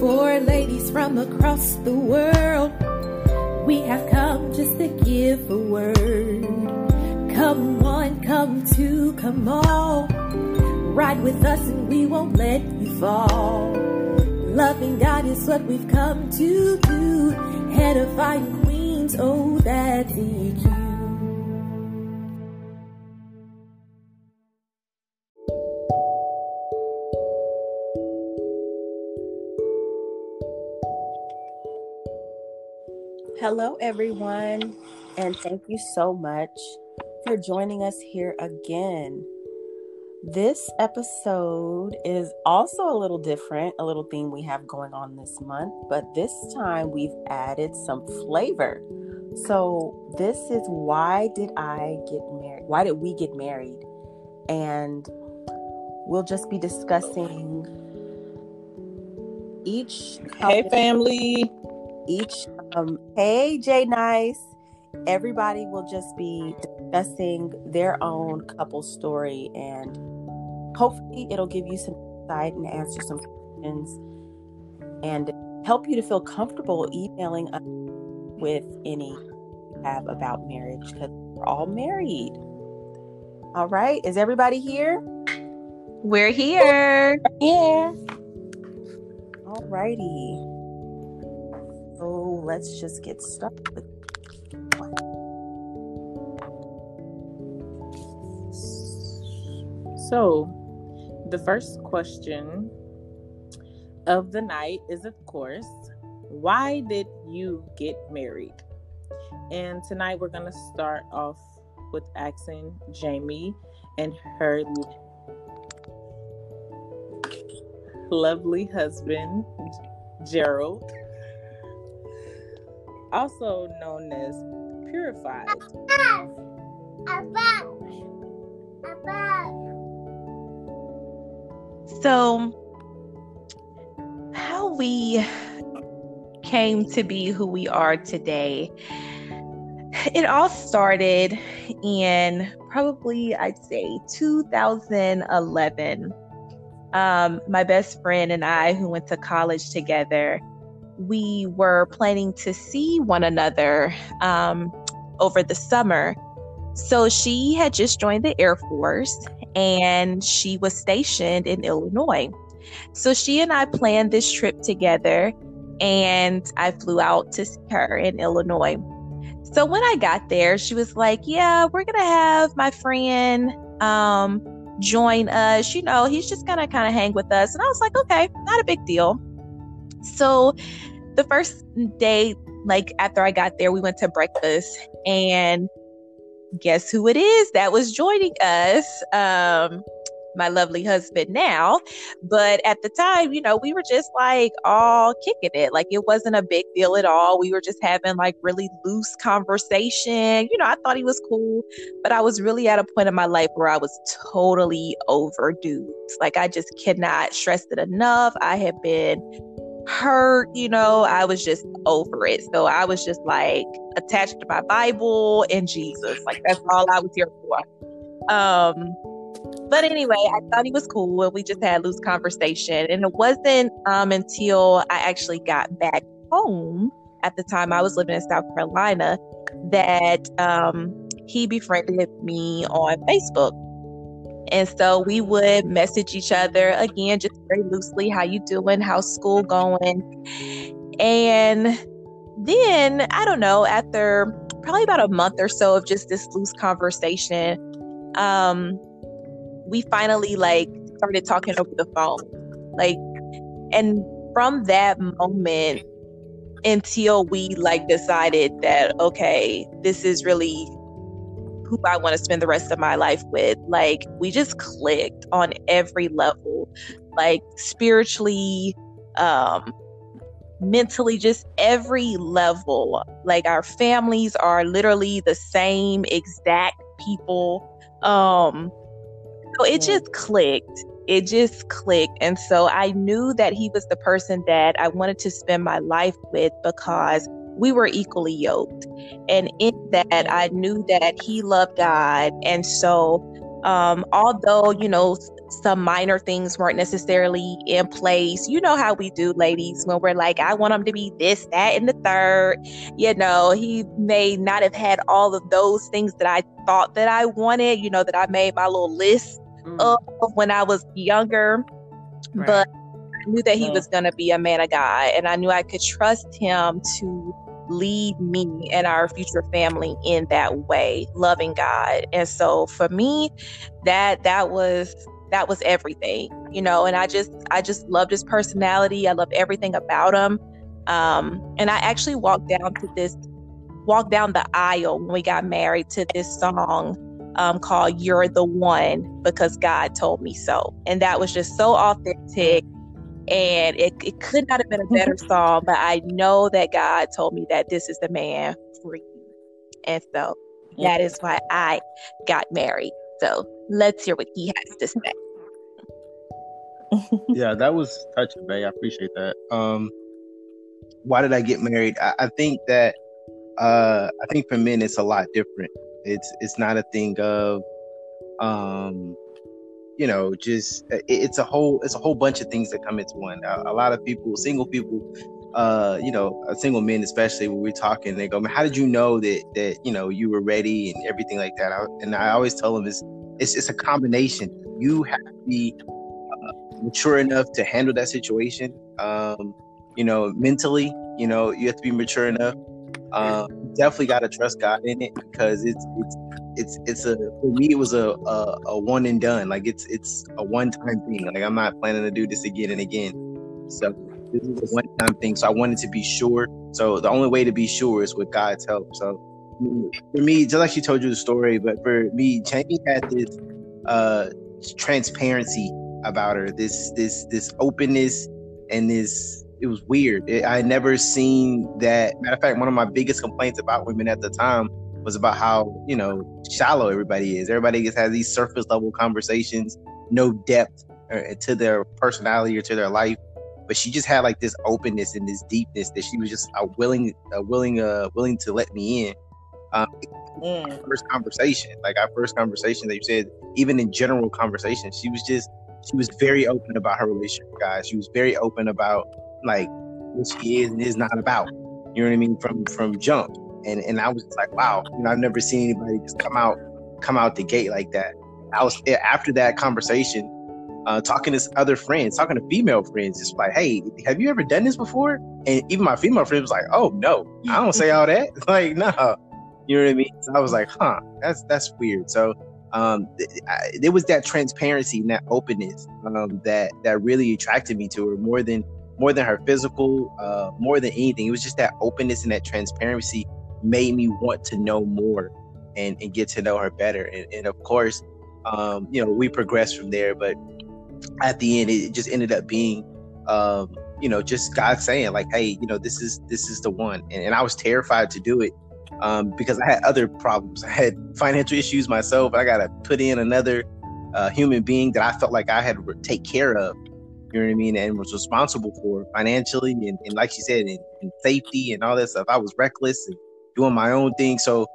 for ladies from across the world. We have come just to give a word. Come one, come two, come all. Ride with us and we won't let you fall. Loving God is what we've come to do. Edifying queens, oh, that's EQ. Hello, everyone, and thank you so much for joining us here again. This episode is also a little different, a little theme we have going on this month, but this time we've added some flavor. So, this is why did I get married? Why did we get married? And we'll just be discussing each. Hey, family each um, hey J-Nice. Everybody will just be discussing their own couple story and hopefully it'll give you some insight and answer some questions and help you to feel comfortable emailing us with any you have about marriage because we're all married. All right. Is everybody here? We're here. Yeah. All righty. Let's just get started. So, the first question of the night is, of course, why did you get married? And tonight we're going to start off with asking Jamie and her lovely husband, Gerald also known as Purafide. So, how we came to be who we are today, it all started in probably, I'd say, 2011. Um, my best friend and I, who went to college together, we were planning to see one another um, over the summer. So she had just joined the Air Force and she was stationed in Illinois. So she and I planned this trip together and I flew out to see her in Illinois. So when I got there, she was like, Yeah, we're going to have my friend um, join us. You know, he's just going to kind of hang with us. And I was like, Okay, not a big deal. So the first day, like after I got there, we went to breakfast and guess who it is that was joining us? Um, my lovely husband now. But at the time, you know, we were just like all kicking it. Like it wasn't a big deal at all. We were just having like really loose conversation. You know, I thought he was cool, but I was really at a point in my life where I was totally overdue. Like I just cannot stress it enough. I have been hurt, you know, I was just over it. So I was just like attached to my Bible and Jesus. Like that's all I was here for. Um but anyway, I thought he was cool and we just had loose conversation. And it wasn't um until I actually got back home at the time I was living in South Carolina that um he befriended me on Facebook. And so we would message each other again, just very loosely, how you doing? How's school going? And then I don't know, after probably about a month or so of just this loose conversation, um, we finally like started talking over the phone. Like and from that moment until we like decided that okay, this is really who I want to spend the rest of my life with. Like we just clicked on every level, like spiritually, um, mentally, just every level. Like our families are literally the same exact people. Um, so it just clicked. It just clicked. And so I knew that he was the person that I wanted to spend my life with because we were equally yoked. And in that, I knew that he loved God. And so, um, although, you know, some minor things weren't necessarily in place. You know how we do, ladies, when we're like, I want him to be this, that, and the third. You know, he may not have had all of those things that I thought that I wanted, you know, that I made my little list mm. of when I was younger. Right. But I knew that he was going to be a man of God, and I knew I could trust him to lead me and our future family in that way loving god. And so for me that that was that was everything you know and i just i just loved his personality. I loved everything about him. Um and i actually walked down to this walked down the aisle when we got married to this song um, called You're the One because God told me so. And that was just so authentic and it, it could not have been a better song but i know that god told me that this is the man for you. And so that is why i got married. So let's hear what he has to say. Yeah that was touching Bay. i appreciate that. Um why did i get married? I, I think that uh i think for men it's a lot different. It's it's not a thing of um you know, just it's a whole it's a whole bunch of things that come into one. A, a lot of people, single people, uh, you know, single men especially, when we're talking, they go, "How did you know that that you know you were ready and everything like that?" I, and I always tell them, "It's it's it's a combination. You have to be uh, mature enough to handle that situation. Um, you know, mentally, you know, you have to be mature enough. Um, definitely got to trust God in it because it's it's it's it's a for me it was a, a, a one and done. Like it's it's a one time thing. Like I'm not planning to do this again and again. So this is a one time thing. So I wanted to be sure. So the only way to be sure is with God's help. So for me, just like she told you the story, but for me, Jamie had this uh transparency about her, this this this openness and this it was weird. It, I never seen that. Matter of fact, one of my biggest complaints about women at the time was about how you know shallow everybody is. Everybody just has these surface level conversations, no depth uh, to their personality or to their life. But she just had like this openness and this deepness that she was just a willing, a willing, uh, willing to let me in. Um, mm. First conversation, like our first conversation that you said, even in general conversation, she was just she was very open about her relationship, guys. She was very open about like what she is and is not about. You know what I mean? From from jump and and I was like, wow, you know, I've never seen anybody just come out come out the gate like that. I was after that conversation, uh, talking to other friends, talking to female friends, just like, hey, have you ever done this before? And even my female friend was like, oh no, I don't say all that. like, no, you know what I mean? So I was like, huh, that's that's weird. So um, I, there was that transparency and that openness um, that that really attracted me to her more than more than her physical, uh, more than anything. It was just that openness and that transparency made me want to know more and, and get to know her better. And, and of course, um, you know, we progressed from there, but at the end, it just ended up being, um, you know, just God saying like, Hey, you know, this is, this is the one. And, and I was terrified to do it. Um, because I had other problems. I had financial issues myself. I got to put in another uh, human being that I felt like I had to take care of. You know what I mean? And was responsible for financially and, and like she said, in, safety and all that stuff. I was reckless and doing my own thing. So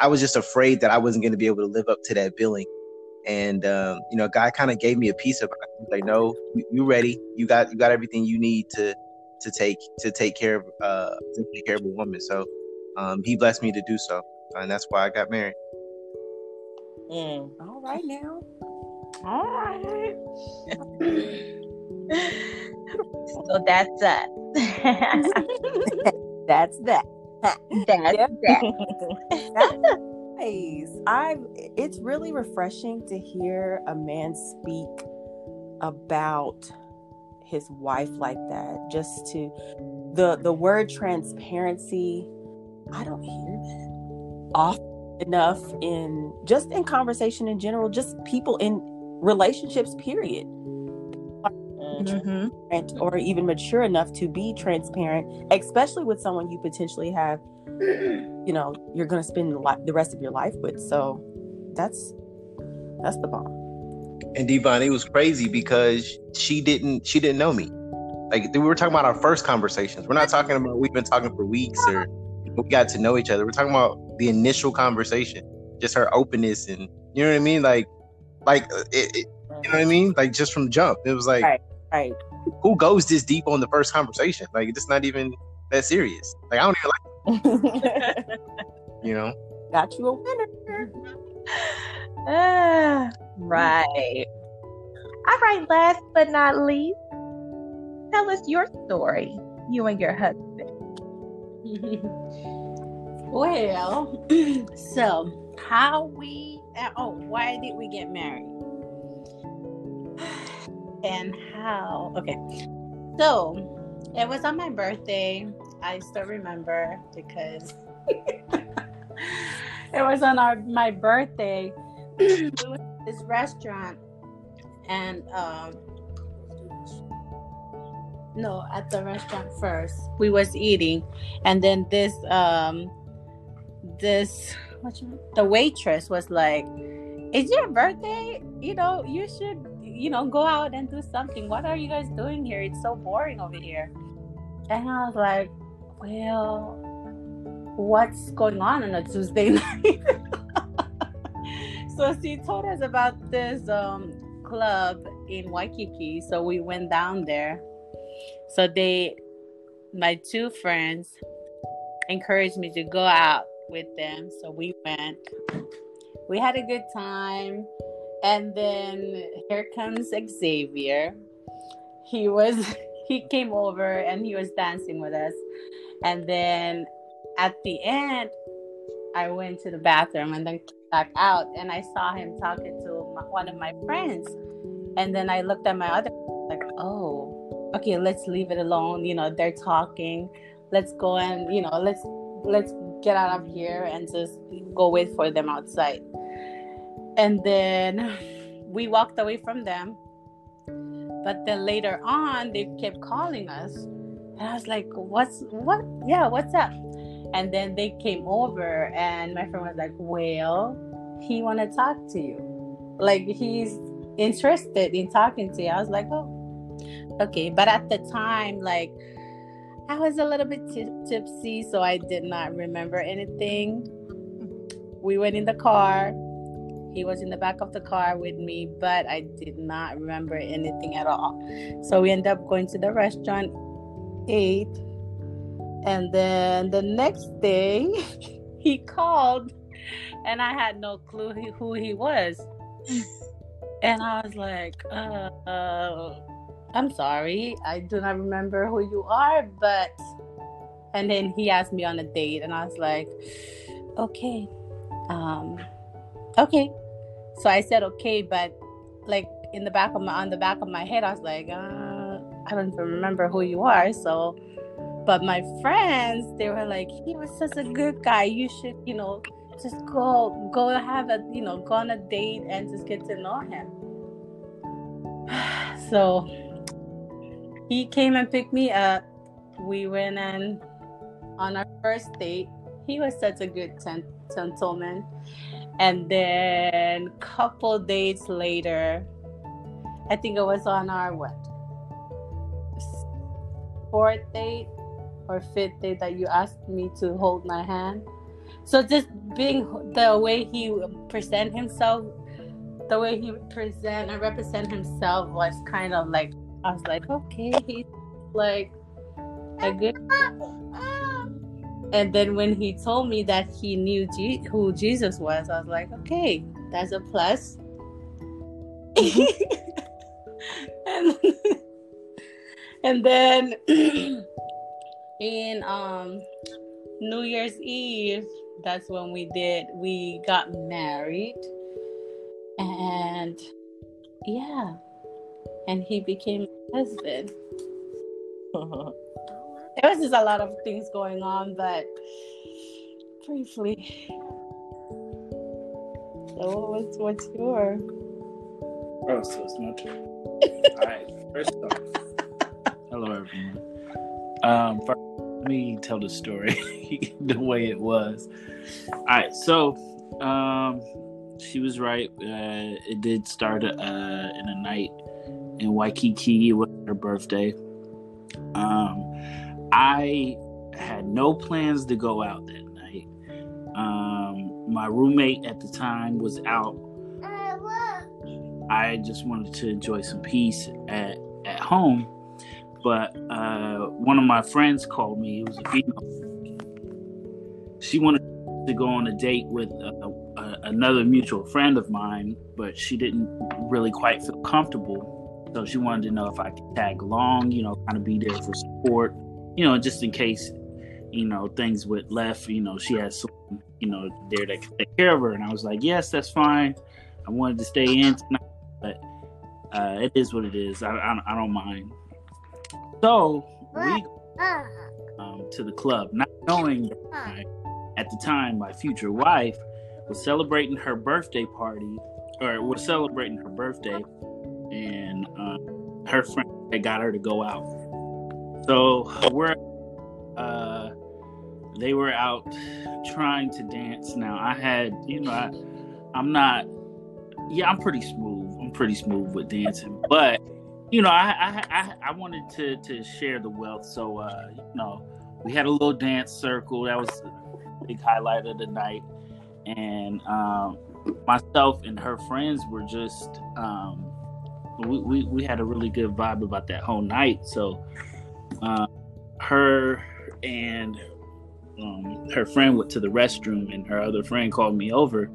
I, was just afraid that I wasn't going to be able to live up to that billing. And um, you know, God kind of gave me a piece of it. Like, no, you ready? You got you got everything you need to to take to take care of uh to take care of a woman. So um, He blessed me to do so, and that's why I got married. Mm. All right now. All right. so that's that. that's that. That's that. nice. I it's really refreshing to hear a man speak about his wife like that. Just to the the word transparency, I don't hear that often enough in just in conversation in general, just people in relationships, period mm-hmm. or even mature enough to be transparent, especially with someone you potentially have, you know, you're going to spend the rest of your life with. So that's that's the bomb. And Devon, it was crazy because she didn't she didn't know me. Like we were talking about our first conversations. We're not talking about we've been talking for weeks or we got to know each other. We're talking about the initial conversation, just her openness and you know what I mean. Like, like it, it You know what I mean? Like just from jump, it was like, Right. Right. who goes this deep on the first conversation? Like it's not even that serious. Like I don't even like, you know. Got you a winner. Ah, right. All right, last but not least, tell us your story, you and your husband. well, so how we uh, oh why did we get married? And how? Okay, so it was on my birthday. I still remember because it was on our my birthday. we went to this restaurant and um no at the restaurant first we was eating and then this um this what you, the waitress was like it's your birthday you know you should you know go out and do something. What are you guys doing here? It's so boring over here. And i was like well what's going on on a tuesday night? So she told us about this um club in waikiki. So we went down there. So they my two friends encouraged me to go out with them. So we went. We had a good time and then here comes xavier. He was he came over and he was dancing with us. And then at the end i went to the bathroom and then came back out and i saw him talking to my, one of my friends. And then i looked at my other like oh okay let's leave it alone. You know they're talking. Let's go and you know let's let's get out of here and just go wait for them outside and then we walked away from them. But then later on they kept calling us. And i was like what's what? Yeah what's up? And then they came over and my friend was like well he want to talk to you. Like he's interested in talking to you. I was like oh okay. But at the time like i was a little bit t- tipsy so i did not remember anything. We went in the car he was in the back of the car with me but i did not remember anything at all so we ended up going to the restaurant ate and then the next day he called and i had no clue who he was and i was like uh, uh I'm sorry, I do not remember who you are, but and then he asked me on a date and I was like, okay. Um okay. So I said okay, but like in the back of my on the back of my head I was like, uh, I don't even remember who you are. So but my friends, they were like, he was such a good guy. You should, you know, just go go have a, you know, go on a date and just get to know him. So he came and picked me up. We went and on our first date. He was such a good gent- gentleman. And then couple days later, I think it was on our what fourth date or fifth date that you asked me to hold my hand. So just being the way he present himself, the way he present and represent himself was kind of like I was like, okay, he's like a good. And then when he told me that he knew who Jesus was, I was like, okay, that's a plus. and, and then in um New Year's Eve, that's when we did we got married. And yeah, and he became my husband. There was just a lot of things going on, but briefly. So what's what's your? Oh, so it's my turn. All right. First off, hello everyone. Um, first, let me tell the story the way it was. All right. So, um, she was right. Uh, it did start uh, in a night in Waikiki. It was her birthday. Um, I had no plans to go out that night. Um, my roommate at the time was out I just wanted to enjoy some peace at at home. But uh, one of my friends called me. It was a female. She wanted to go on a date with a, a, another mutual friend of mine, but she didn't really quite feel comfortable. So she wanted to know if I could tag along, you know, kind of be there for support, you know, just in case, you know, things went left. You know, she has someone, you know, there that can take care of her. And I was like, yes, that's fine. I wanted to stay in tonight, but uh, it is what it is. I, I, I don't mind. So we um, to the club, not knowing that at the time my future wife was celebrating her birthday party, or was celebrating her birthday, and uh, her friend had got her to go out. So we're uh, they were out trying to dance. Now I had, you know, I, I'm not. Yeah, I'm pretty smooth. I'm pretty smooth with dancing, but you know, I I I, I wanted to to share the wealth. So uh, you know, we had a little dance circle. That was a big highlight of the night, and um, myself and her friends were just. Um, we, we, we had a really good vibe about that whole night. So, uh, her and um, her friend went to the restroom, and her other friend called me over.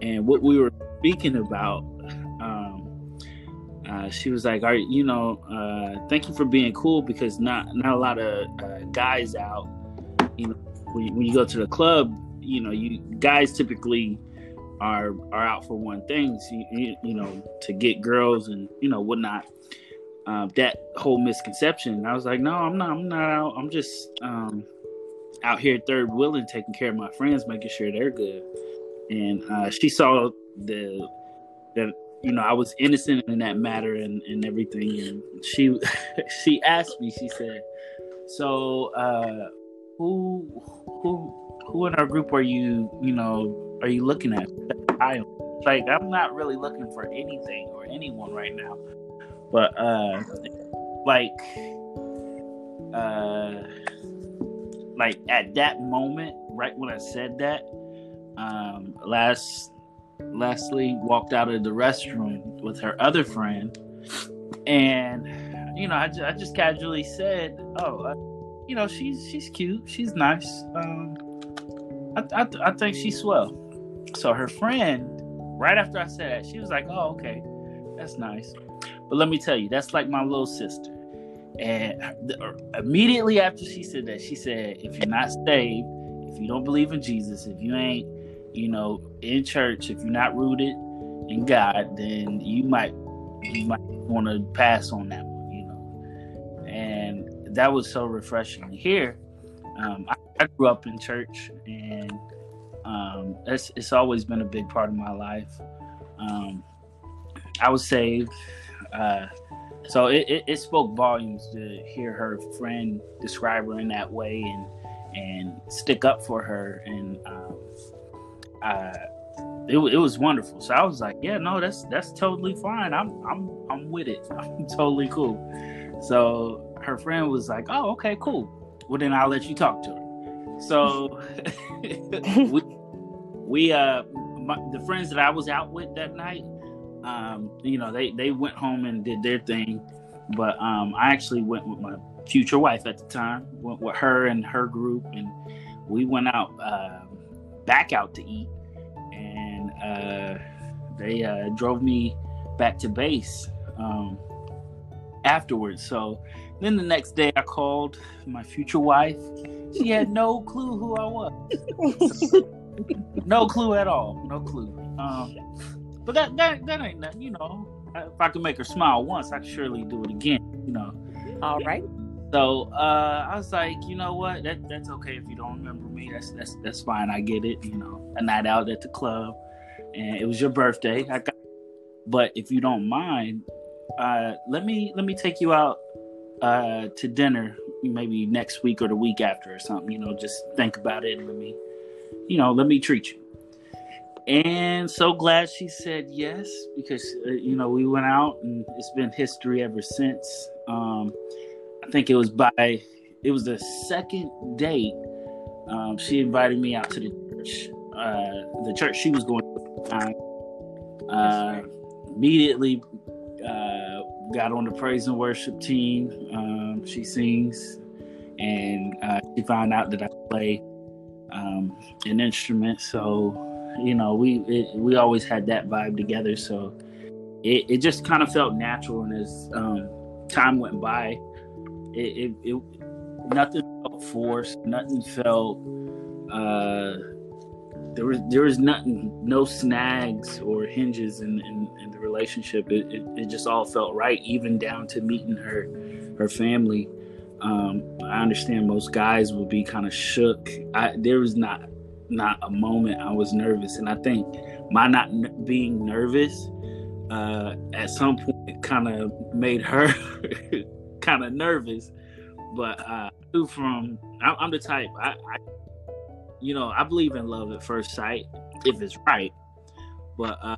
And what we were speaking about, um, uh, she was like, "Are you know? Uh, thank you for being cool because not not a lot of uh, guys out. You know, when you, when you go to the club, you know, you guys typically." Are, are out for one thing, you, you know, to get girls and you know whatnot um, that whole misconception. I was like, no, I'm not. I'm not out. I'm just um, out here third willing, taking care of my friends, making sure they're good. And uh, she saw the that you know I was innocent in that matter and, and everything. And she she asked me. She said, "So uh, who who who in our group are you? You know, are you looking at?" I like I'm not really looking for anything or anyone right now but uh like uh like at that moment right when i said that um last leslie walked out of the restroom with her other friend and you know i, I just casually said oh uh, you know she's she's cute. She's nice. Um I, I, I think she's swell. So her friend right after i said that she was like oh okay. That's nice but let me tell you, that's like my little sister. And immediately after she said that, she said, if you're not saved, if you don't believe in Jesus, if you ain't, you know, in church, if you're not rooted in God, then you might you might want to pass on that one, you know. And that was so refreshing to hear. Um, I, I, grew up in church, and um, it's, it's always been a big part of my life. Um, I was saved uh, so it, it, it, spoke volumes to hear her friend describe her in that way and and stick up for her and um, uh, it, it was wonderful. So I was like, yeah, no, that's that's totally fine. I'm I'm I'm with it. I'm totally cool. So her friend was like, oh, okay, cool. Well, then I'll let you talk to her. So we we uh my, the friends that I was out with that night um, you know, they they went home and did their thing, but um, I actually went with my future wife at the time, went with her and her group, and we went out uh, back out to eat, and uh, they uh, drove me back to base um, afterwards. So then the next day, I called my future wife. She had no clue who I was. no clue at all. No clue. Um, but that that that ain't nothing, you know. If I can make her smile once, I can surely do it again, you know. All right. So uh, I was like, you know what? That that's okay if you don't remember me. That's that's that's fine. I get it. You know, a night out at the club, and it was your birthday. I got, but if you don't mind, uh, let me let me take you out uh, to dinner maybe next week or the week after or something. You know, just think about it and let me, you know, let me treat you and so glad she said yes because uh, you know we went out and it's been history ever since um, i think it was by it was the second date um, she invited me out to the church uh, the church she was going to uh, immediately uh, got on the praise and worship team. Um, she sings, and uh, she found out that I play um, an instrument. So, you know, we it, we always had that vibe together. So it, it just kind of felt natural. And as um, time went by, it, it, it nothing felt forced. Nothing felt. Uh, there was there was nothing, no snags or hinges in in, in the relationship. It, it, it just all felt right, even down to meeting her her family. Um, I understand most guys will be kind of shook. I, there was not not a moment I was nervous, and I think my not n- being nervous uh, at some point kind of made her kind of nervous. But uh, from I, I'm the type I, I you know, I believe in love at first sight if it's right. But uh,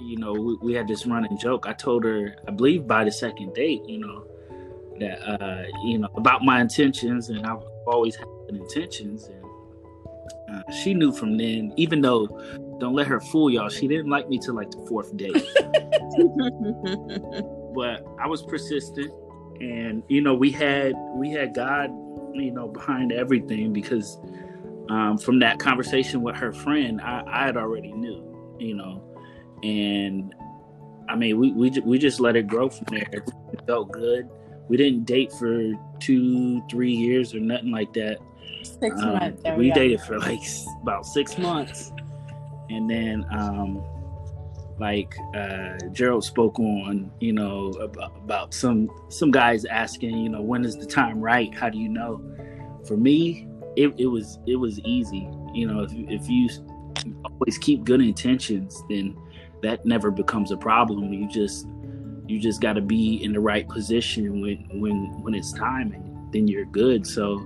you know, we, we, had this running joke. I told her, I believe by the second date, you know, that uh, you know about my intentions, and I've always had intentions, and uh, she knew from then. Even though, don't let her fool y'all, she didn't like me till like the fourth date. but I was persistent, and you know, we had we had God, you know, behind everything because um, from that conversation with her friend, I, I had already knew, you know, and I mean, we we we just let it grow from there. It felt good. We didn't date for two, three years or nothing like that. Six um, months. we, we dated for like about six months, and then um, like uh, Gerald spoke on, you know, about, about some some guys asking, you know, when is the time right? How do you know? For me, it, it was it was easy. You know, if if you always keep good intentions, then that never becomes a problem. You just you just got to be in the right position when when when it's time, and then you're good. So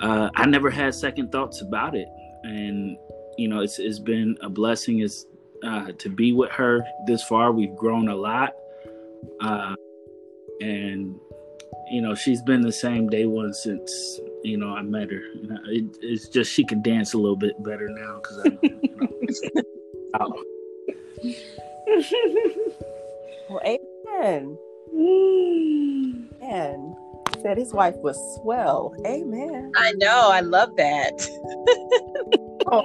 uh, I never had second thoughts about it, and you know, it's it's been a blessing. Is uh, to be with her this far. We've grown a lot, uh, and you know, she's been the same day one since you know I met her. You know, it, it's just she can dance a little bit better now because I. You know, well, amen. And said his wife was swell. Amen. I know. I love that. oh.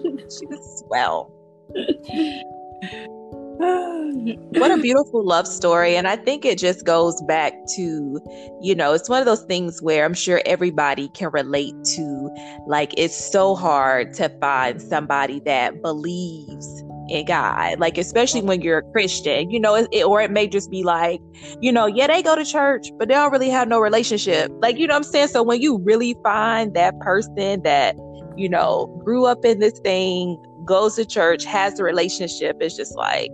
she was swell what a beautiful love story. And I think it just goes back to, you know, it's one of those things where I'm sure everybody can relate to. Like, it's so hard to find somebody that believes in God, like, especially when you're a Christian, you know, it, or it may just be like, you know, yeah, they go to church, but they don't really have no relationship. Like, you know I'm saying? So when you really find that person that, you know, grew up in this thing, goes to church, has a relationship, it's just like,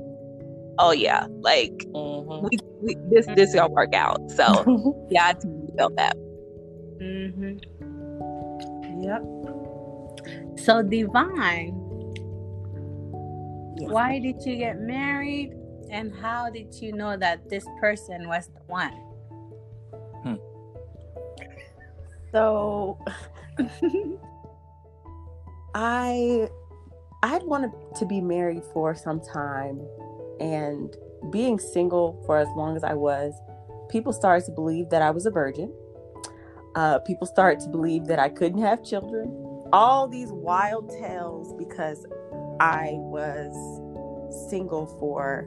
oh yeah, like mm-hmm. we, we, this this gonna work out. So yeah, I felt that. Mm-hmm. Yep. So Di-Vayn, yes. why did you get married, and how did you know that this person was the one? Hmm. So, I I'd wanted to be married for some time and being single for as long as I was, people started to believe that I was a virgin. Uh, people started to believe that I couldn't have children. All these wild tales because I was single for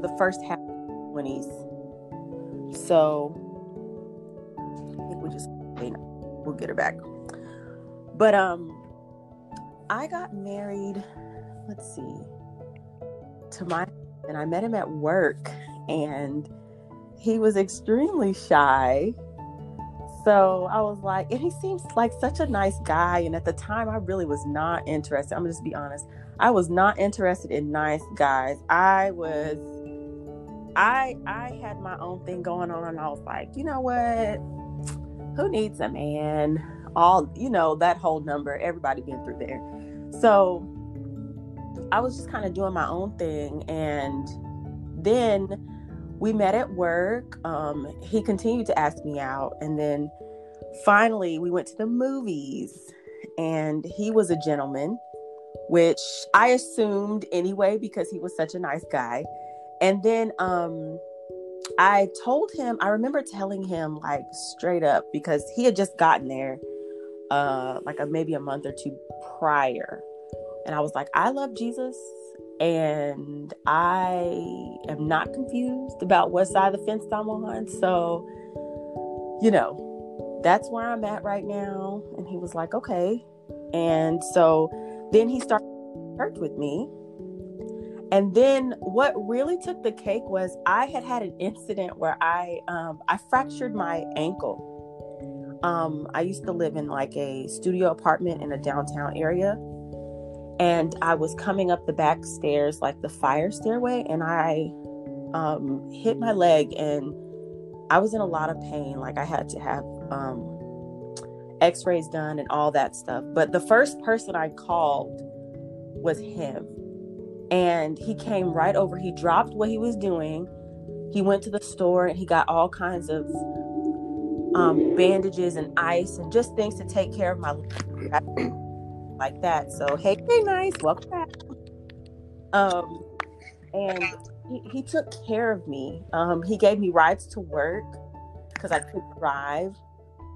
the first half of the 20s. So I think we just, we'll get her back. But um, I got married, let's see, to my and I met him at work and he was extremely shy. So I was like, and he seems like such a nice guy. And at the time, I really was not interested. I'm gonna just be honest. I was not interested in nice guys. I was, I, I had my own thing going on, and I was like, you know what? Who needs a man? All, you know, that whole number. Everybody been through there. So I was just kind of doing my own thing. And then we met at work. Um, he continued to ask me out. And then finally, we went to the movies. And he was a gentleman. which I assumed anyway because he was such a nice guy. And then um I told him, I remember telling him like straight up because he had just gotten there uh like a, maybe a month or two prior. And I was like, I love Jesus and I am not confused about what side of the fence I'm on. So, you know, that's where I'm at right now. And he was like, okay. And so then he started church with me. And then what really took the cake was I had had an incident where I um, I fractured my ankle. Um, I used to live in like a studio apartment in a downtown area, and I was coming up the back stairs, like the fire stairway, and I um, hit my leg, and I was in a lot of pain. Like I had to have um, X-rays done and all that stuff. But the first person I called was him and he came right over. He dropped what he was doing. He went to the store and he got all kinds of um, bandages and ice and just things to take care of my like that. So hey, hey, nice, welcome back. Um, and he, he took care of me. Um, he gave me rides to work because I could drive,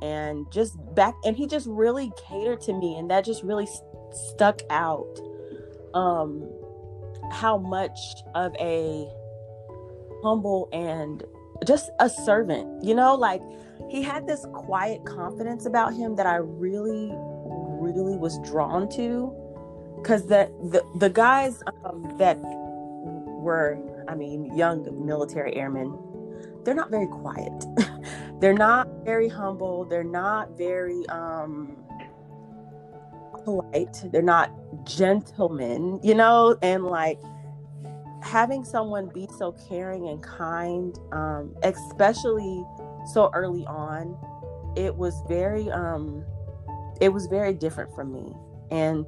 and just back. And he just really catered to me, and that just really st- stuck out. Um, how much of a humble and just a servant, you know, like he had this quiet confidence about him that I really, really was drawn to. Cause the the, the guys um, that were, I mean, young military airmen, they're not very quiet. they're not very humble. They're not very um polite. They're not gentlemen, you know, and like having someone be so caring and kind, um, especially so early on, it was very um it was very different from me. And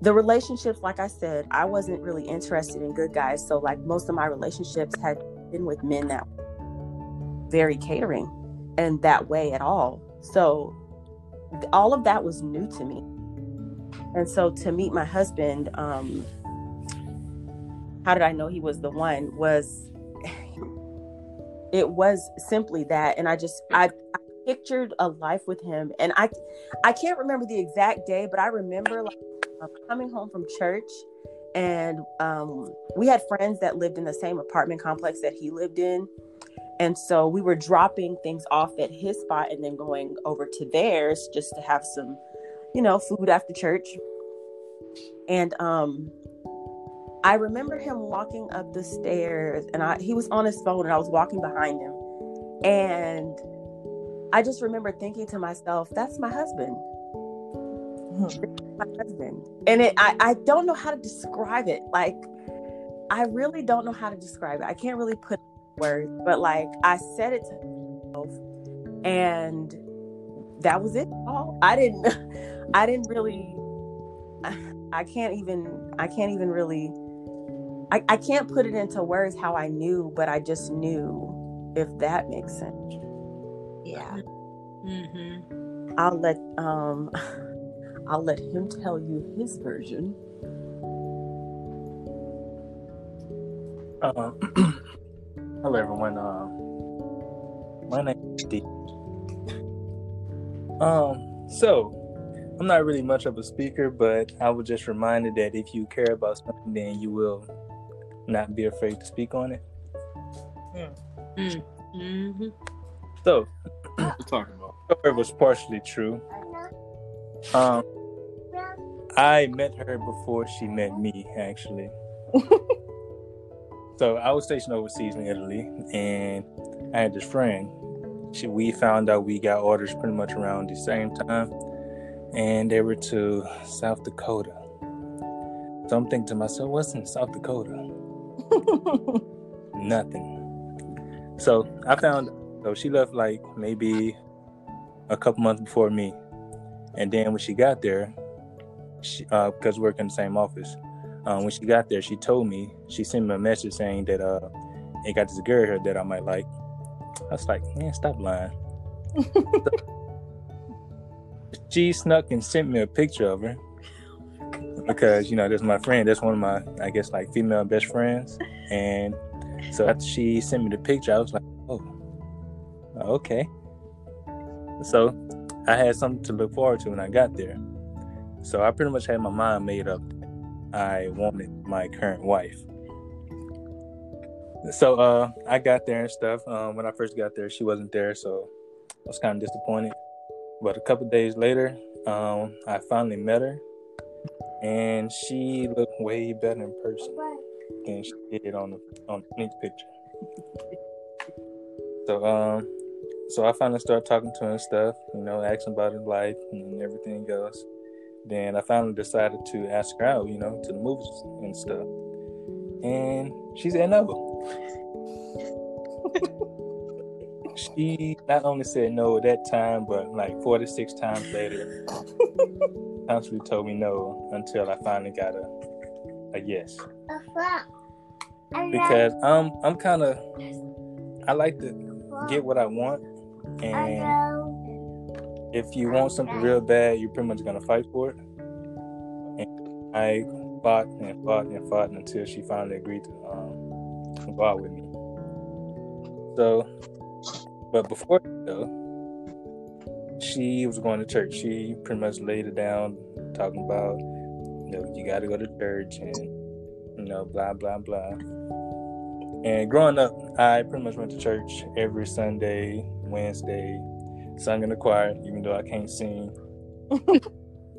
the relationships, like I said, I wasn't really interested in good guys. So like most of my relationships had been with men that were very catering and that way at all. So all of that was new to me. And so to meet my husband, um, how did I know he was the one? Was it was simply that, and I just I pictured a life with him, and I I can't remember the exact day, but I remember like uh, coming home from church, and um, we had friends that lived in the same apartment complex that he lived in. And so we were dropping things off at his spot and then going over to theirs just to have some you know, food after church. And um I remember him walking up the stairs and I he was on his phone and I was walking behind him. And I just remember thinking to myself, that's my husband. Hmm. my husband. And it I, I don't know how to describe it. Like I really don't know how to describe it. I can't really put words, but like I said it to myself and that was it all. I didn't I didn't really I can't even I can't even really I, I can't put it into words how I knew, but I just knew if that makes sense. Yeah. Mm-hmm. I'll let um I'll let him tell you his version. Uh, hello everyone. Uh, my name is Steve. Um, so I'm not really much of a speaker, but I was just reminded that if you care about something, then you will not be afraid to speak on it. Mm. Mm-hmm. So, What you talking about? it was partially true. Um, I met her before she met me, actually. so I was stationed overseas in Italy, and I had this friend. She, we found out we got orders pretty much around the same time, and they were to South Dakota. So I'm thinking to myself, what's in South Dakota? Nothing. So I found so she left like maybe a couple months before me, and then when she got there, she, uh, because we work in the same office, um, when she got there, she told me she sent me a message saying that uh, it got this girl here that I might like. I was like, man, stop lying. she snuck and sent me a picture of her. because you know that's my friend. That's one of my I guess like female best friends. And so after she sent me the picture, I was like, okay. So I had something to look forward to when I got there. So I pretty much had my mind made up. I wanted my current wife. So uh, I got there and stuff. Um, when I first got there, she wasn't there, so I was kind of disappointed. But a couple days later, um, I finally met her, and she looked way better in person than she did on the on the sneak picture. So um, so I finally started talking to her and stuff, you know, asking about her life and everything else. Then I finally decided to ask her out, you know, to the movies and stuff. And she said no. she not only said no at that time, but like 46 times later, constantly told me no until I finally got a, a yes. Because um, I'm kind of, I like to get what I want, and if you want something real bad, you're pretty much gonna fight for it. And I fought and fought and fought until she finally agreed to um, go out with me. So, but before though, she was going to church. She pretty much laid it down, talking about, you know, you got to go to church and, you know, blah, blah, blah. And growing up, I pretty much went to church every Sunday, Wednesday, sung in the choir, even though I can't sing.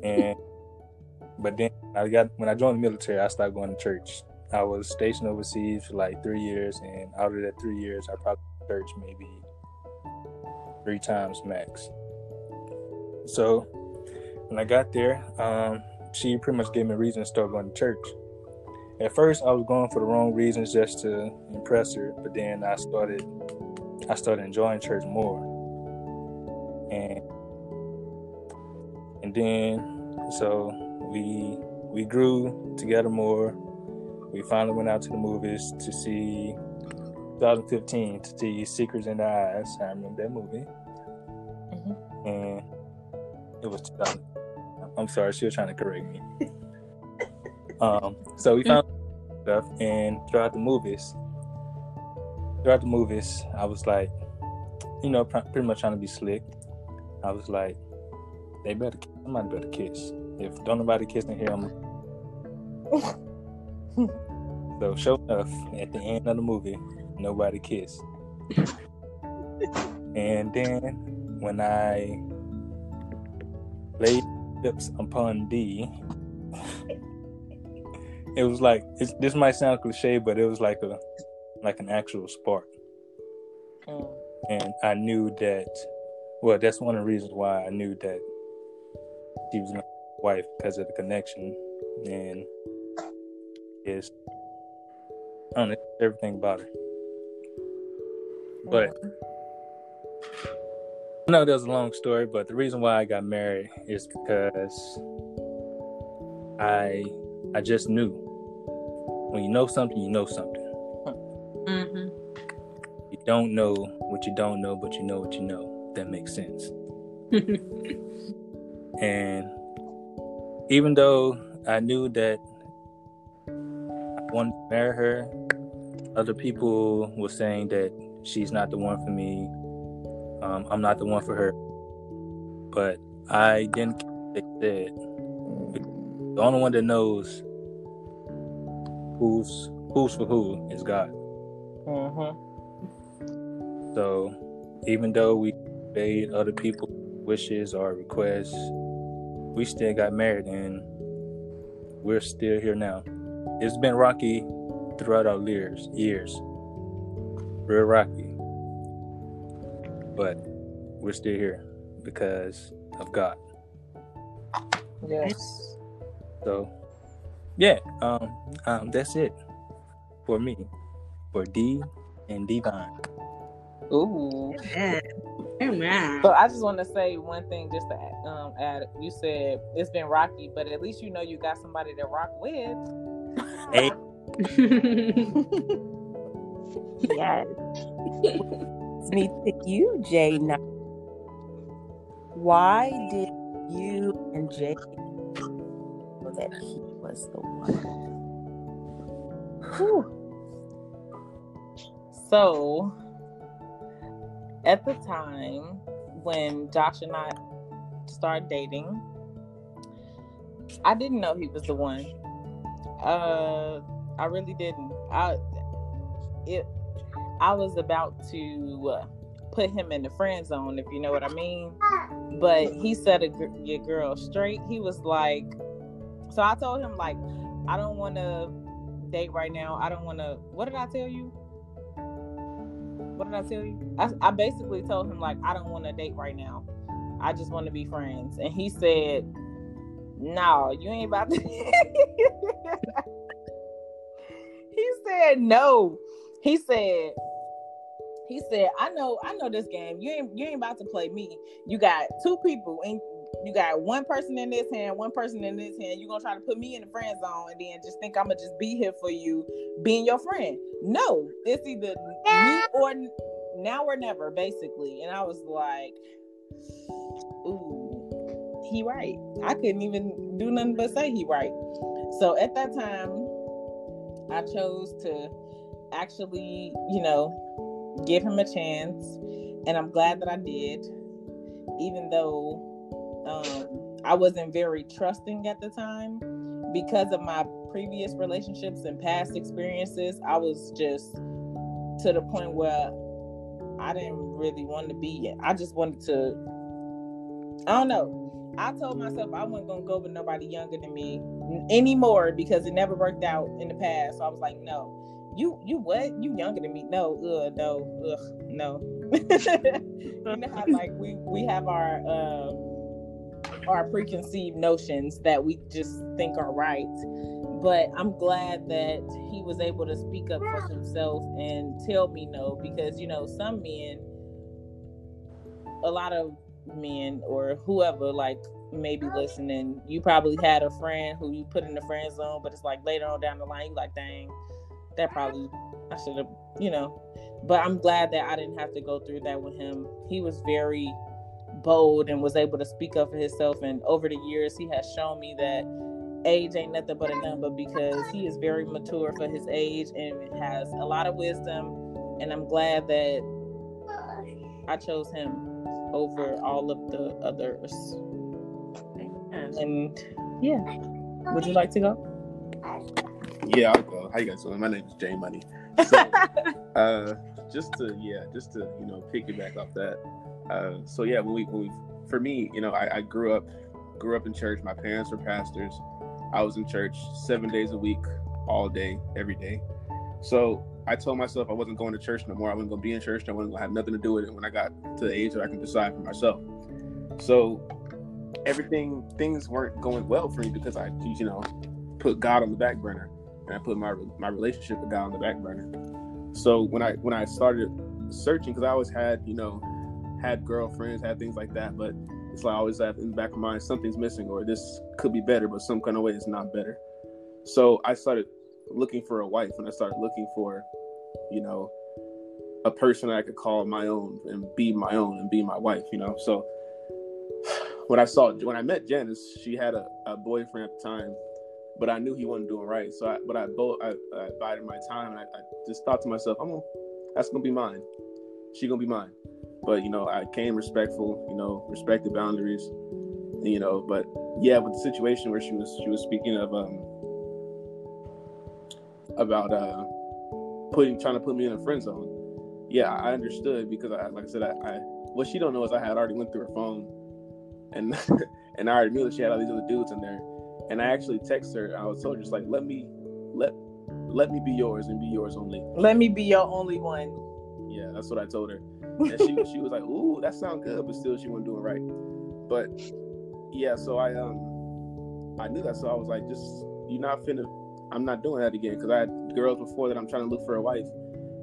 and, but then I got, when I joined the military, I stopped going to church. I was stationed overseas for like three years, and out of that three years, I probably church maybe three times max. So when I got there, um, she pretty much gave me a reason to start going to church. At first, I was going for the wrong reasons just to impress her, but then I started, I started enjoying church more, and and then so we we grew together more. We finally went out to the movies to see 2015 to see Secrets in the Eyes. I remember that movie. Mm-hmm. And it was 2000. I'm sorry, she was trying to correct me. um, so we found stuff, and throughout the movies, throughout the movies, I was like, you know, pretty much trying to be slick. I was like, they better, somebody better kiss. If don't nobody kiss in here, I'm. so, sure enough, at the end of the movie, nobody kissed. and then when I laid lips upon D, it was like this might sound cliche, but it was like a like an actual spark. Mm. And I knew that. Well, that's one of the reasons why I knew that she was my wife because of the connection and is I everything about her. But I know there's a long story, but the reason why I got married is because I I just knew when you know something, you know something. Mm-hmm. You don't know what you don't know, but you know what you know. That makes sense. and even though I knew that I wanted to marry her, other people were saying that she's not the one for me. Um, I'm not the one for her. But I didn't they said the only one that knows who's who's for who is God. Mm-hmm. So even though we obeyed other people's wishes or requests, we still got married and we're still here now. It's been rocky throughout our years, years real rocky. But we're still here because of God. Yes. So, yeah, um, um, that's it for me, for D and Di-Vayn. Ooh. Amen. Amen. So I just want to say one thing, just to um, add. You said it's been rocky, but at least you know you got somebody to rock with. Hey. yes. me to you, Jay. Now, why did you and Jay know that he was the one. So, at the time when Josh and I started dating, I didn't know he was the one. Uh, I really didn't. I it. I was about to put him in the friend zone, if you know what I mean. But he said a your girl straight. He was like, so I told him like, I don't want to date right now. I don't want to. What did I tell you? What did I tell you? I, I basically told him like I don't want to date right now. I just want to be friends. And he said, "No, you ain't about to." he said no. He said. He said, "I know, I know this game. You ain't, you ain't about to play me. You got two people, and you got one person in this hand, one person in this hand. You're gonna try to put me in the friend zone, and then just think I'm gonna just be here for you, being your friend. No, it's either me or now or never, basically." And I was like, "Ooh, he right. I couldn't even do nothing but say he right." So at that time, I chose to actually, you know, give him a chance, and I'm glad that I did, even though um, I wasn't very trusting at the time because of my previous relationships and past experiences. I was just to the point where I didn't really want to be. I just wanted to. I don't know. I told myself I wasn't gonna go with nobody younger than me anymore because it never worked out in the past. So I was like, no you you what? You younger than me? No, ugh, no, ugh, no. you know how like we we have our uh, our preconceived notions that we just think are right. But I'm glad that he was able to speak up for himself and tell me no because you know some men, a lot of men or whoever like maybe listening, you probably had a friend who you put in the friend zone, but it's like later on down the line, you like, dang, that probably I should have, you know. But I'm glad that I didn't have to go through that with him. He was very bold and was able to speak up for himself. And over the years, he has shown me that age ain't nothing but a number because he is very mature for his age and has a lot of wisdom. And I'm glad that I chose him over all of the others. And yeah, would you like to go? Yeah, I'll go. How you guys doing? My name is Jay Money. So, uh, just to yeah, just to you know piggyback off that. Uh, so yeah, when we when we for me, you know, I, I grew up grew up in church. My parents were pastors. I was in church seven days a week, all day, every day. So I told myself I wasn't going to church no more. I wasn't going to be in church. I wasn't going to have nothing to do with it when I got to the age that I can decide for myself. So everything, things weren't going well for me because I, you know, put God on the back burner and I put my my relationship with God on the back burner. So when I when I started searching, because I always had you know had girlfriends, had things like that, but it's like always have in the back of my mind something's missing or this could be better, but some kind of way it's not better. So I started looking for a wife, and I started looking for you know a person I could call my own and be my own and be my wife, you know. So when I saw when I met Janice, she had a, a boyfriend at the time but I knew he wasn't doing right. So, I, but I both I, I bided my time, and I, I, just thought to myself, I'm gonna, that's gonna be mine. She gonna be mine. But you know, I came respectful. You know, respected boundaries. You know, but yeah, with the situation where she was she was speaking of um about uh putting trying to put me in a friend zone. Yeah, I understood because I like I said I, I what she don't know is I had already went through her phone and and I already knew that she had all these other dudes in there and I actually text her. I was told just like, let me let let me be yours and be yours only. Let me be your only one. Yeah, that's what I told her. And she she was like, ooh, that sounds good, but still she wasn't doing right. But yeah, so I um I knew that, so I was like, just you're not finna. I'm not doing that again because I had girls before that I'm trying to look for a wife,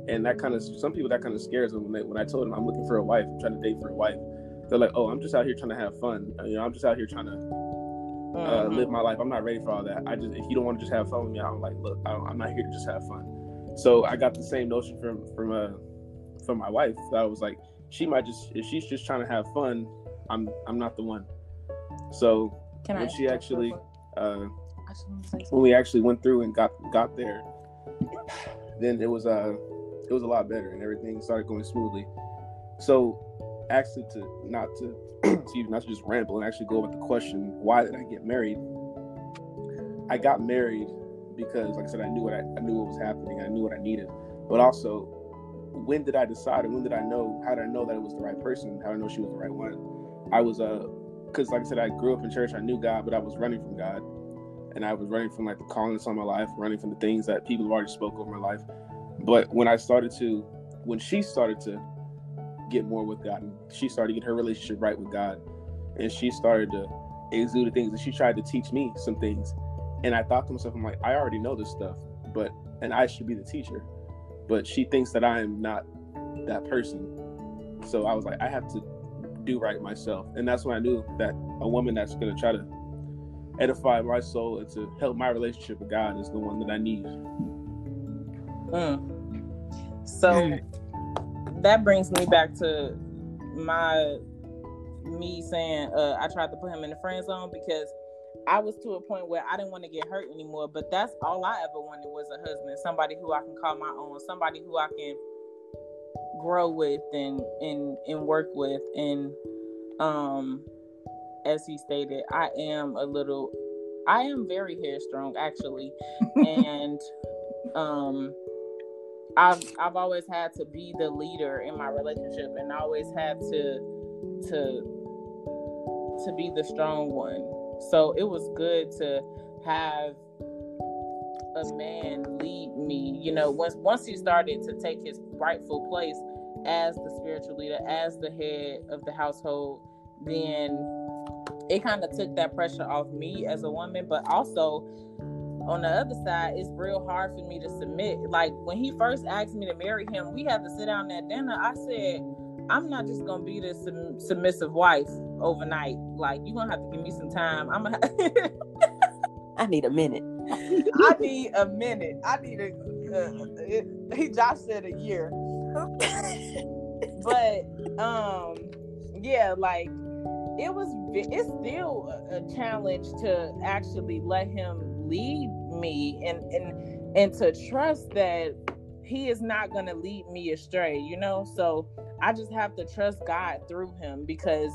and that kind of some people that kind of scares them when they, when I told them I'm looking for a wife, I'm trying to date for a wife. They're like, oh, I'm just out here trying to have fun. You know, I'm just out here trying to uh, mm-hmm. live my life. I'm not ready for all that. I just if you don't want to just have fun with me, I'm like, look, I am not here to just have fun. So I got the same notion from from uh from my wife. That I was like, she might just if she's just trying to have fun, I'm I'm not the one. So Can when I she actually, uh, when we actually went through and got got there, then it was uh it was a lot better and everything started going smoothly. So actually to not to excuse not to just ramble and actually go with the question, why did I get married? I got married because like I said, I knew what I, I knew what was happening, I knew what I needed. But also when did I decide and when did I know how did I know that it was the right person? How did I know she was the right one? I was uh because like I said, I grew up in church, I knew God, but I was running from God. And I was running from like the callings on my life, running from the things that people have already spoke over my life. But when I started to, when she started to get more with God, and she started to get her relationship right with God, and she started to exude the things, and she tried to teach me some things. And I thought to myself, I'm like, I already know this stuff, but and I should be the teacher, but she thinks that I am not that person. So I was like, I have to do right myself, and that's when I knew that a woman that's gonna try to edify my soul and to help my relationship with God is the one that I need. Mm. So that brings me back to my me saying uh, I tried to put him in the friend zone because I was to a point where I didn't want to get hurt anymore. But that's all I ever wanted was a husband, somebody who I can call my own, somebody who I can grow with and and and work with. And um, as he stated, I am a little, I am very headstrong actually, and um I've I've always had to be the leader in my relationship and always had to to to be the strong one. So it was good to have a man lead me. You know, once once he started to take his rightful place as the spiritual leader, as the head of the household, then it kind of took that pressure off me as a woman, but also on the other side, it's real hard for me to submit. Like when he first asked me to marry him, we had to sit down at dinner. I said, I'm not just gonna be this sub- submissive wife overnight. Like you're gonna have to give me some time. I'm gonna. I need a minute. I need a minute. I need a. Uh, it, he Josh said a year. but um, yeah, like it was. It's still a, a challenge to actually let him lead me and and and to trust that he is not going to lead me astray you know so i just have to trust god through him because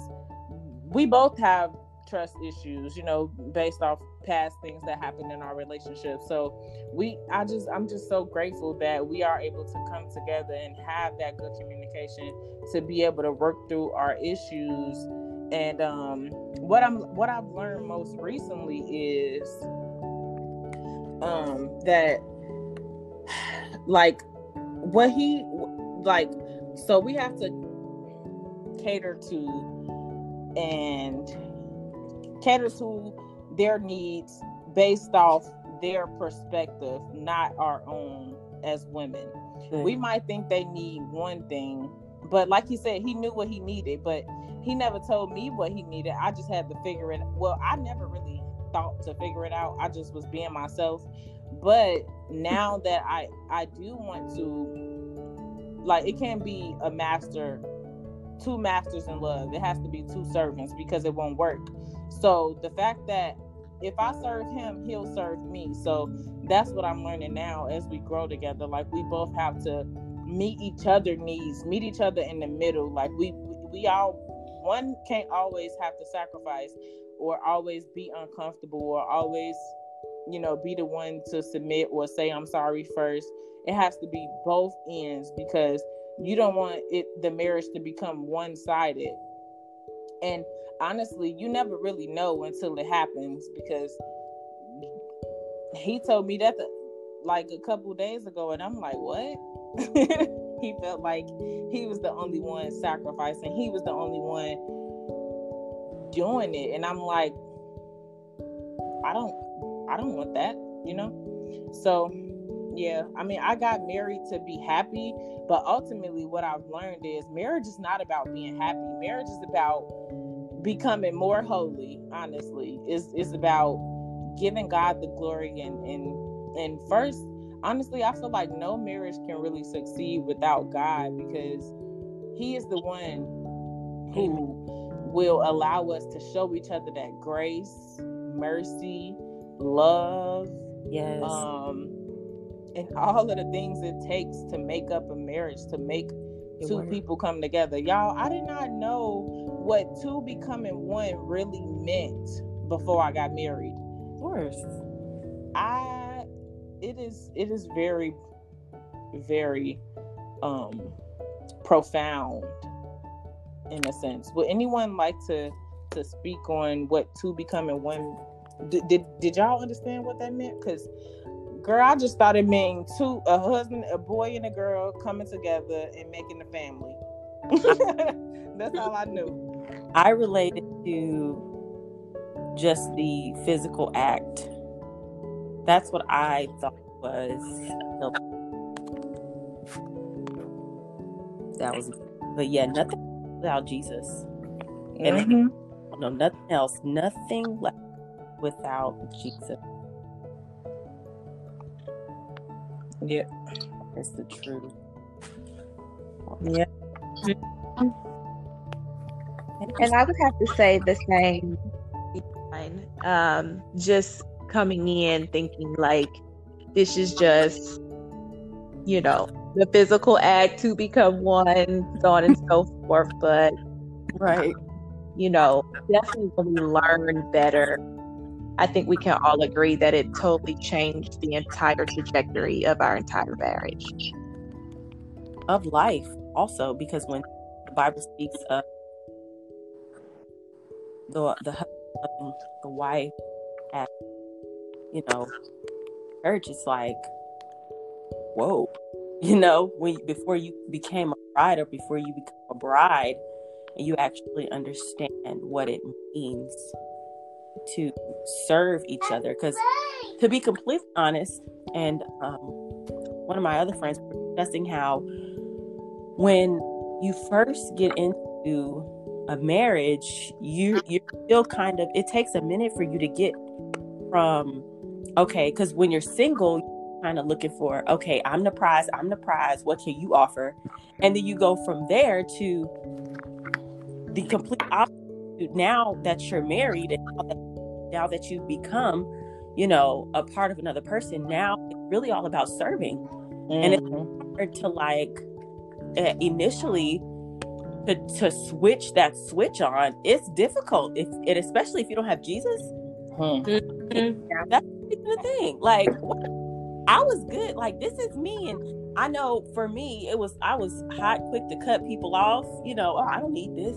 we both have trust issues you know based off past things that happened in our relationship. So we i just i'm just so grateful that we are able to come together and have that good communication to be able to work through our issues. And um what i'm what i've learned most recently is um that like what he like so we have to cater to and cater to their needs based off their perspective not our own as women mm-hmm. we might think they need one thing but like he said he knew what he needed but he never told me what he needed i just had to figure it well i never really thought to figure it out. I just was being myself. But now that I I do want to like it can't be a master two masters in love. It has to be two servants because it won't work. So the fact that if I serve him, he'll serve me. So that's what I'm learning now as we grow together. Like we both have to meet each other needs, meet each other in the middle. Like we we all one can't always have to sacrifice or always be uncomfortable or always you know be the one to submit or say i'm sorry first it has to be both ends because you don't want it the marriage to become one-sided. And honestly you never really know until it happens because he told me that the, like a couple days ago and i'm like what? He felt like he was the only one sacrificing. He was the only one doing it. And i'm like i don't i don't want that you know? So yeah i mean i got married to be happy but ultimately what i've learned is marriage is not about being happy. Marriage is about becoming more holy honestly. It's, it's about giving god the glory and and and first honestly i feel like no marriage can really succeed without god because he is the one who will allow us to show each other that grace, mercy, love, Yes. um, and all of the things it takes to make up a marriage, to make Your two people come together. Y'all, I did not know what two becoming one really meant before I got married. Of course. I it is it is very very um profound in a sense. Would anyone like to to speak on what two becoming one did did, did y'all understand what that meant? Cuz girl, I just thought it meant two a husband, a boy and a girl coming together and making a family. That's all I knew. I related to just the physical act. That's what I thought was that was but yeah, nothing without Jesus. And Mhm. no nothing else. Nothing left without Jesus. Yeah. It's the truth. Yeah. And I would have to say the same. Um, just coming in thinking like this is just, you know, the physical act to become one, so on and so forth. But Right. you know, definitely when we learn better, I think we can all agree that it totally changed the entire trajectory of our entire marriage. Of life also, because when the Bible speaks of the the loving the wife as you know, church is like whoa. You know, when before you became a bride or before you become a bride and you actually understand what it means to serve each other because to be completely honest and um, one of my other friends were discussing how when you first get into a marriage you you're still kind of it takes a minute for you to get from okay because when you're single you're kind of looking for okay i'm the prize i'm the prize what can you offer? And then you go from there to the complete opposite. Now that you're married and now that, you've become you know a part of another person now it's really all about serving. And it's Mhm. hard to like uh, initially to, to switch that switch on. It's difficult if and especially if you don't have jesus. Hmm. that's the thing. Like i was good. Like this is me and i know for me it was i was hot quick to cut people off you know oh i don't need this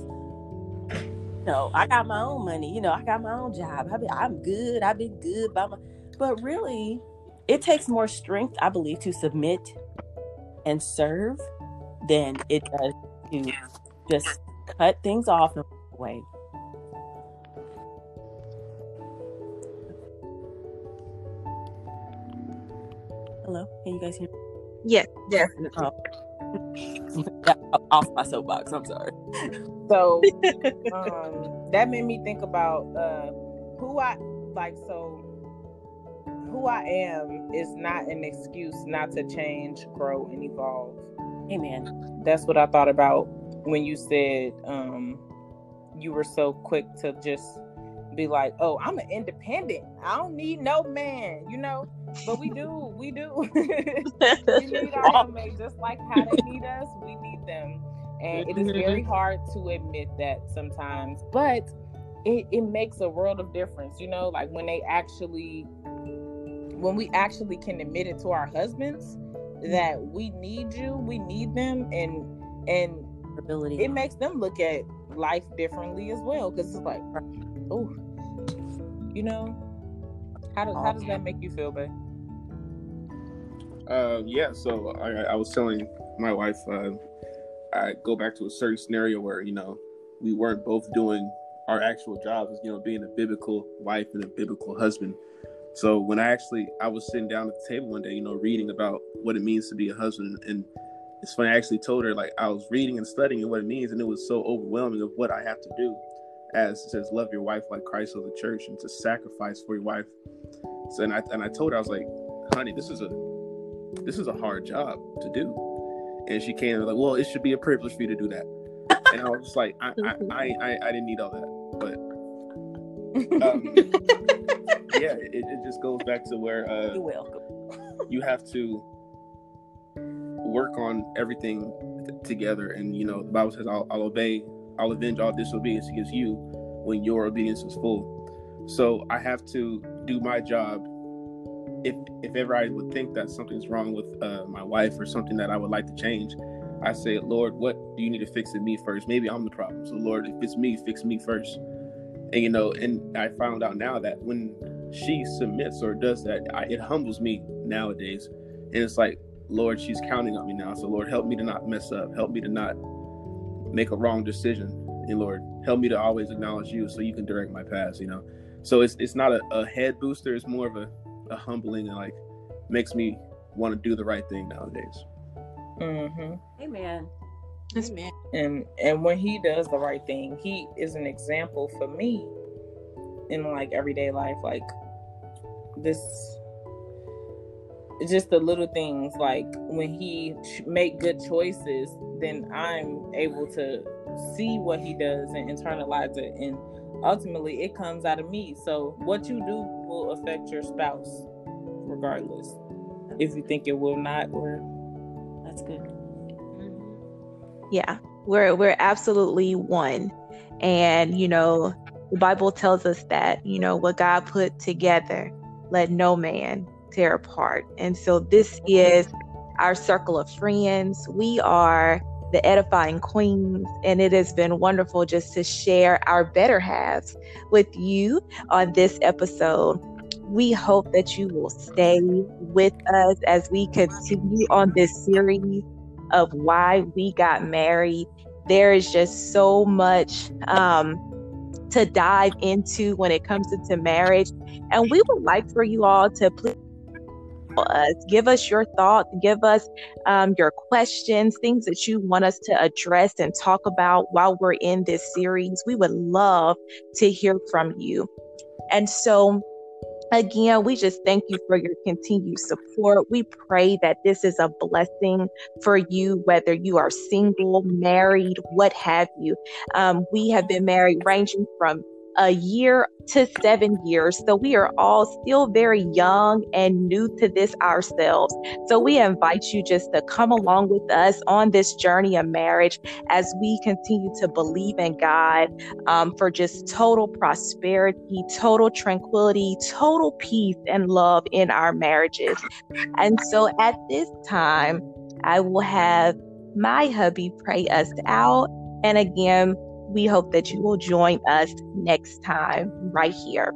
no i got my own money you know i got my own job. I been, i'm good i've been good by my but really it takes more strength i believe to submit and serve than it does to just cut things off and walk away. Hello? Can you guys hear me? Yes, definitely. Oh. Yeah, off my soapbox i'm sorry So um, that made me think about uh, who I like. So who I am is not an excuse not to change, grow, and evolve. amen That's what I thought about when you said um, you were so quick to just be like, "Oh, I'm an independent. I don't need no man," you know. But we do, we do. we need our helpmate just like how they need us. We need them, and it is very hard to admit that sometimes. But it, it makes a world of difference, you know. Like when they actually, when we actually can admit it to our husbands that we need you, we need them, and and ability it makes them look at life differently as well because it's like oh you know? How does how does that make you feel babe? Uh, yeah, so I, I was telling my wife, uh, I go back to a certain scenario where you know we weren't both doing our actual jobs, you know, being a biblical wife and a biblical husband. So when I actually I was sitting down at the table one day, you know, reading about what it means to be a husband, and it's funny. I actually told her like I was reading and studying what it means, and it was so overwhelming of what I have to do. As it says, love your wife like Christ loves the church, and to sacrifice for your wife. So and I and I told her I was like, honey, this is a this is a hard job to do. And she came and was like, well, it should be a privilege for you to do that. And I was just like, I, I, I, I, I didn't need all that. But um, yeah, it, it just goes back to where uh, You're welcome. you have to work on everything t- together. And you know, the Bible says, "I'll, I'll obey, I'll avenge all disobedience against you when your obedience is full." So I have to do my job. If if ever I would think that something's wrong with uh, my wife or something that I would like to change, I say, Lord, what do you need to fix in me first? Maybe I'm the problem. So Lord, if it's me, fix me first. And you know, and I found out now that when she submits or does that, I, it humbles me nowadays. And it's like, Lord, she's counting on me now. So Lord, help me to not mess up. Help me to not make a wrong decision. And Lord, help me to always acknowledge you so you can direct my path, you know. So it's it's not a, a head booster, it's more of a, a humbling and like makes me want to do the right thing nowadays. hmm Amen. Amen. and and when he does the right thing he is an example for me in like everyday life like this just the little things like when he ch- make good choices then i'm able to see what he does and internalize it and ultimately it comes out of me so what you do will affect your spouse regardless if you think it will not or That's good. Mm-hmm. Yeah, we're we're absolutely one, and you know the Bible tells us that you know what God put together, let no man tear apart. And so this is our circle of friends. We are the edifying queens, and it has been wonderful just to share our better halves with you on this episode. We hope that you will stay with us as we continue on this series of why we got married. There is just so much um, to dive into when it comes into marriage. And we would like for you all to please us, give us your thoughts, give us um, your questions, things that you want us to address and talk about while we're in this series. We would love to hear from you. And so, Again, we just thank you for your continued support. We pray that this is a blessing for you, whether you are single, married, what have you. Um, we have been married ranging from a year to seven years. So we are all still very young and new to this ourselves. So we invite you just to come along with us on this journey of marriage as we continue to believe in God um, for just total prosperity, total tranquility, total peace and love in our marriages. And so at this time, I will have my hubby pray us out. And again, we hope that you will join us next time right here.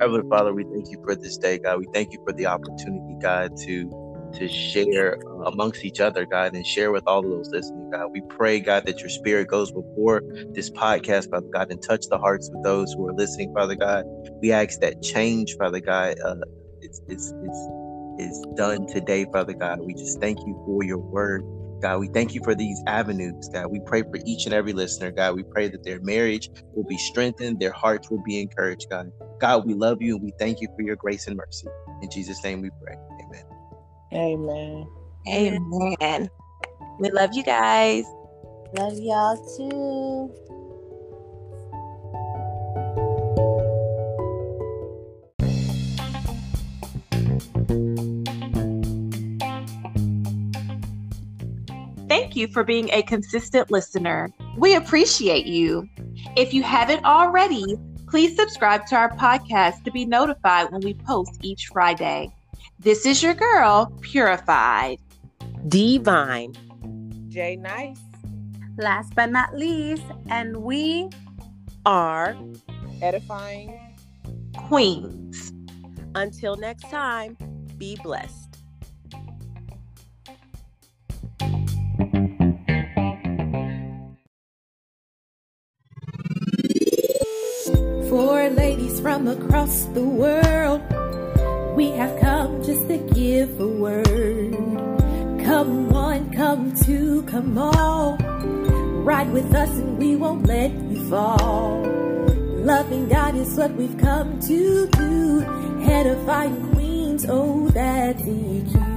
Heavenly Father, we thank you for this day, God. We thank you for the opportunity, God, to to share amongst each other, God, and share with all of those listening, God. We pray, God, that your spirit goes before this podcast, Father God, and touch the hearts of those who are listening, Father God. We ask that change, Father God, uh, is, is, is, is done today, Father God. We just thank you for your word. God, we thank you for these avenues, God. We pray for each and every listener, God. We pray that their marriage will be strengthened, their hearts will be encouraged, God. God, we love you and we thank you for your grace and mercy. In Jesus' name we pray. Amen. amen Amen. We love you guys. Love y'all too. You for being a consistent listener. We appreciate you. If you haven't already, please subscribe to our podcast to be notified when we post each Friday. This is your girl, Purafide. Di-Vayn. jay nice LasButNotLeast, and we Are edifying Queens. until next time, be blessed. Four ladies from across the world, we have come just to give a word. Come one, come two, come all. Ride with us and we won't let you fall. Loving God is what we've come to do. Edifying queens, oh, that's the.